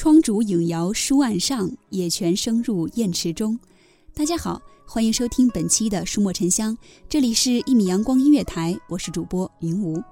窗烛影摇书案上，野泉声入砚池中。大家好，欢迎收听本期的书墨沉香，这里是一米阳光音乐台，我是主播云无。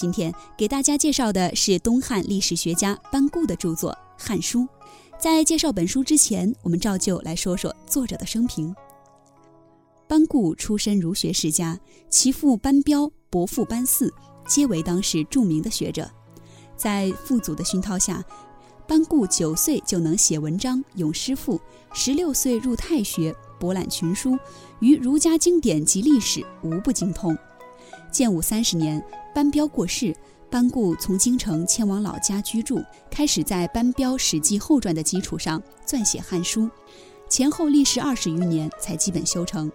今天给大家介绍的是东汉历史学家班固的著作《汉书》。在介绍本书之前，我们照旧来说说作者的生平。班固出身儒学世家，其父班彪、伯父班嗣皆为当时著名的学者。在父祖的熏陶下，班固九岁就能写文章、咏诗赋，十六岁入太学，博览群书，于儒家经典及历史无不精通。建武三十年，班彪过世，班固从京城迁往老家居住，开始在班彪《史记后传》的基础上撰写《汉书》，前后历时二十余年才基本修成。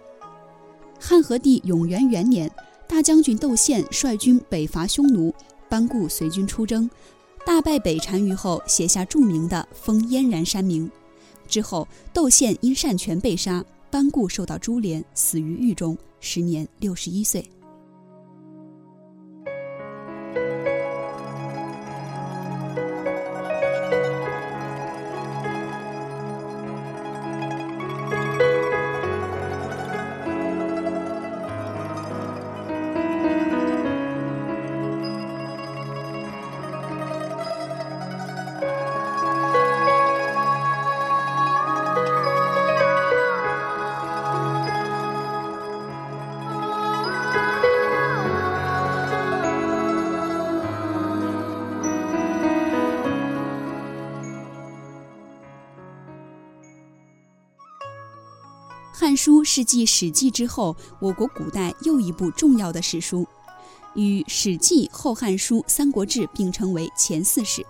汉和帝永元元年，大将军窦宪率军北伐匈奴，班固随军出征，大败北单于后，写下著名的《封燕然山铭》。之后，窦宪因擅权被杀，班固受到株连，死于狱中，时年六十一岁。《汉书》是继《史记》之后，我国古代又一部重要的史书，与《史记》《后汉书》《三国志》并称为前四史。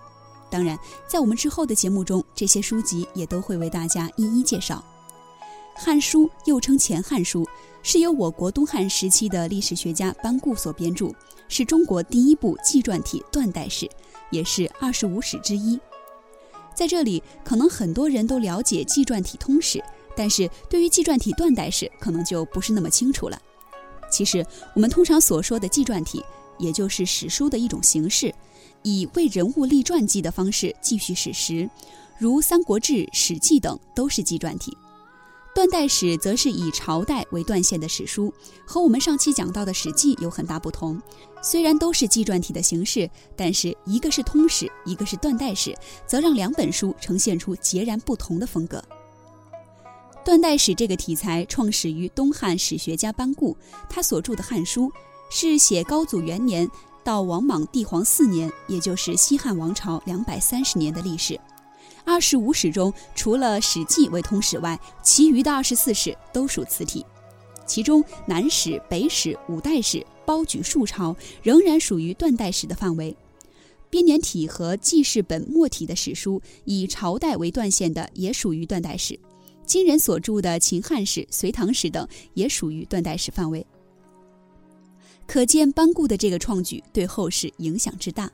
当然，在我们之后的节目中，这些书籍也都会为大家一一介绍。《汉书》又称《前汉书》，是由我国东汉时期的历史学家班固所编著，是中国第一部纪传体断代史，也是二十五史之一。在这里，可能很多人都了解纪传体通史。但是对于纪传体断代史，可能就不是那么清楚了。其实，我们通常所说的纪传体，也就是史书的一种形式，以为人物立传记的方式记叙史实，如《三国志》《史记》等都是纪传体。断代史则是以朝代为断线的史书，和我们上期讲到的《史记》有很大不同。虽然都是纪传体的形式，但是一个是通史，一个是断代史，则让两本书呈现出截然不同的风格。断代史这个题材创始于东汉史学家班固，他所著的《汉书》是写高祖元年到王莽帝皇四年，也就是西汉王朝两百三十年的历史。二十五史中，除了《史记》为通史外，其余的二十四史都属此体。其中南史、北史、五代史包举数朝，仍然属于断代史的范围。编年体和记事本末体的史书，以朝代为断线的，也属于断代史。今人所著的秦汉史、隋唐史等，也属于断代史范围。可见班固的这个创举对后世影响之大。《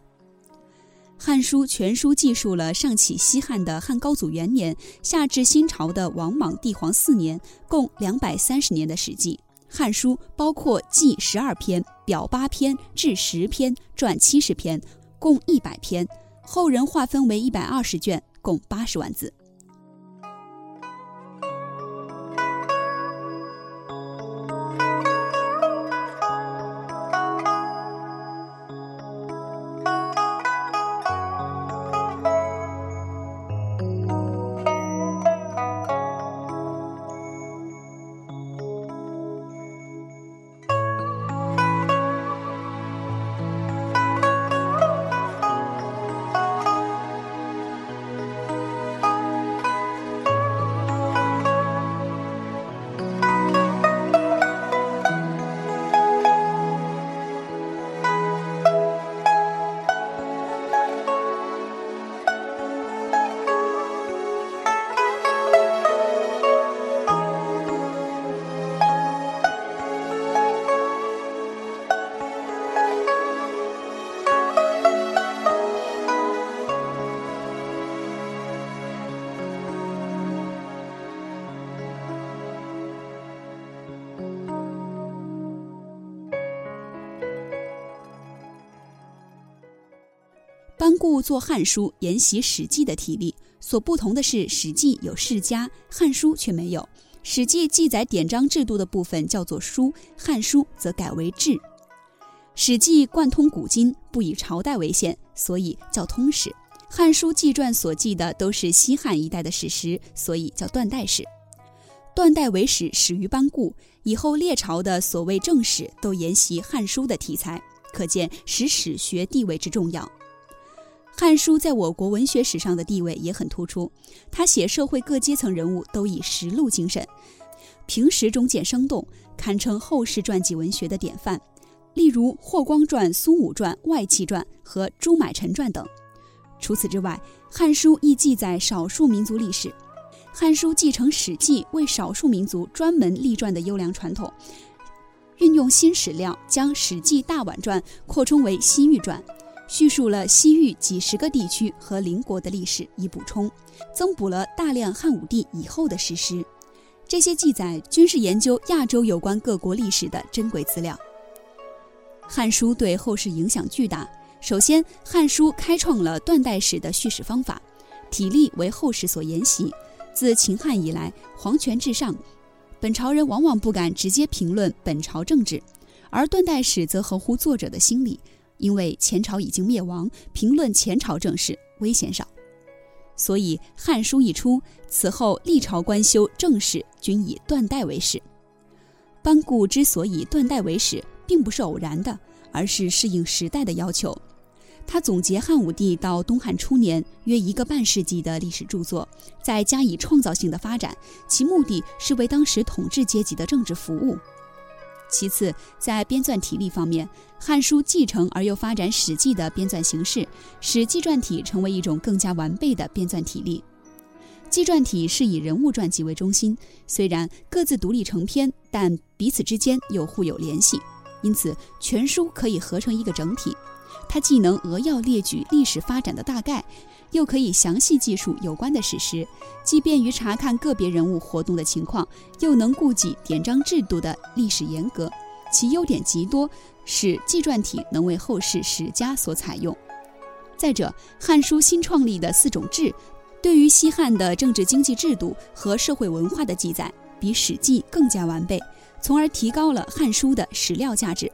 汉书》全书记述了上起西汉的汉高祖元年，下至新朝的王莽帝皇四年，共两百三十年的史记。《汉书》包括记十二篇、表八篇、志十篇、传七十篇，共一百篇。后人划分为一百二十卷，共八十万字。班固做《汉书》沿袭《史记》的体例，所不同的是，《史记》有世家，《汉书》却没有。《史记》记载典章制度的部分叫做书，《汉书》则改为志。《史记》贯通古今，不以朝代为限，所以叫通史；《汉书》纪传所记的都是西汉一代的史实，所以叫断代史。断代为史始于班固，以后列朝的所谓正史都沿袭《汉书》的题材，可见史史学地位之重要。《汉书》在我国文学史上的地位也很突出，他写社会各阶层人物都以实录精神，平时中见生动，堪称后世传记文学的典范。例如《霍光传》《苏武传》《外戚传》和《朱买臣传》等。除此之外，《汉书》亦记载少数民族历史，《汉书》继承《史记》为少数民族专门立传的优良传统，运用新史料，将《史记大宛传》扩充为《西域传》。叙述了西域几十个地区和邻国的历史，以补充、增补了大量汉武帝以后的史实。这些记载均是研究亚洲有关各国历史的珍贵资料。《汉书》对后世影响巨大。首先，《汉书》开创了断代史的叙事方法，体例为后世所沿袭。自秦汉以来，皇权至上，本朝人往往不敢直接评论本朝政治，而断代史则合乎作者的心理。因为前朝已经灭亡，评论前朝政事危险少，所以《汉书》一出，此后历朝官修政事均以断代为始。班固之所以断代为始，并不是偶然的，而是适应时代的要求。他总结汉武帝到东汉初年约一个半世纪的历史著作，再加以创造性的发展，其目的是为当时统治阶级的政治服务。其次，在编纂体例方面，《汉书》继承而又发展《史记》的编纂形式，使纪传体成为一种更加完备的编纂体例。纪传体是以人物传记为中心，虽然各自独立成篇，但彼此之间又互有联系，因此全书可以合成一个整体。它既能扼要列举历史发展的大概。又可以详细记述有关的史实，既便于查看个别人物活动的情况，又能顾及典章制度的历史严格，其优点极多，使纪传体能为后世史家所采用。再者，《汉书》新创立的四种志，对于西汉的政治经济制度和社会文化的记载，比《史记》更加完备，从而提高了《汉书》的史料价值。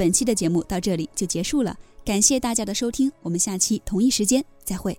本期的节目到这里就结束了，感谢大家的收听，我们下期同一时间再会。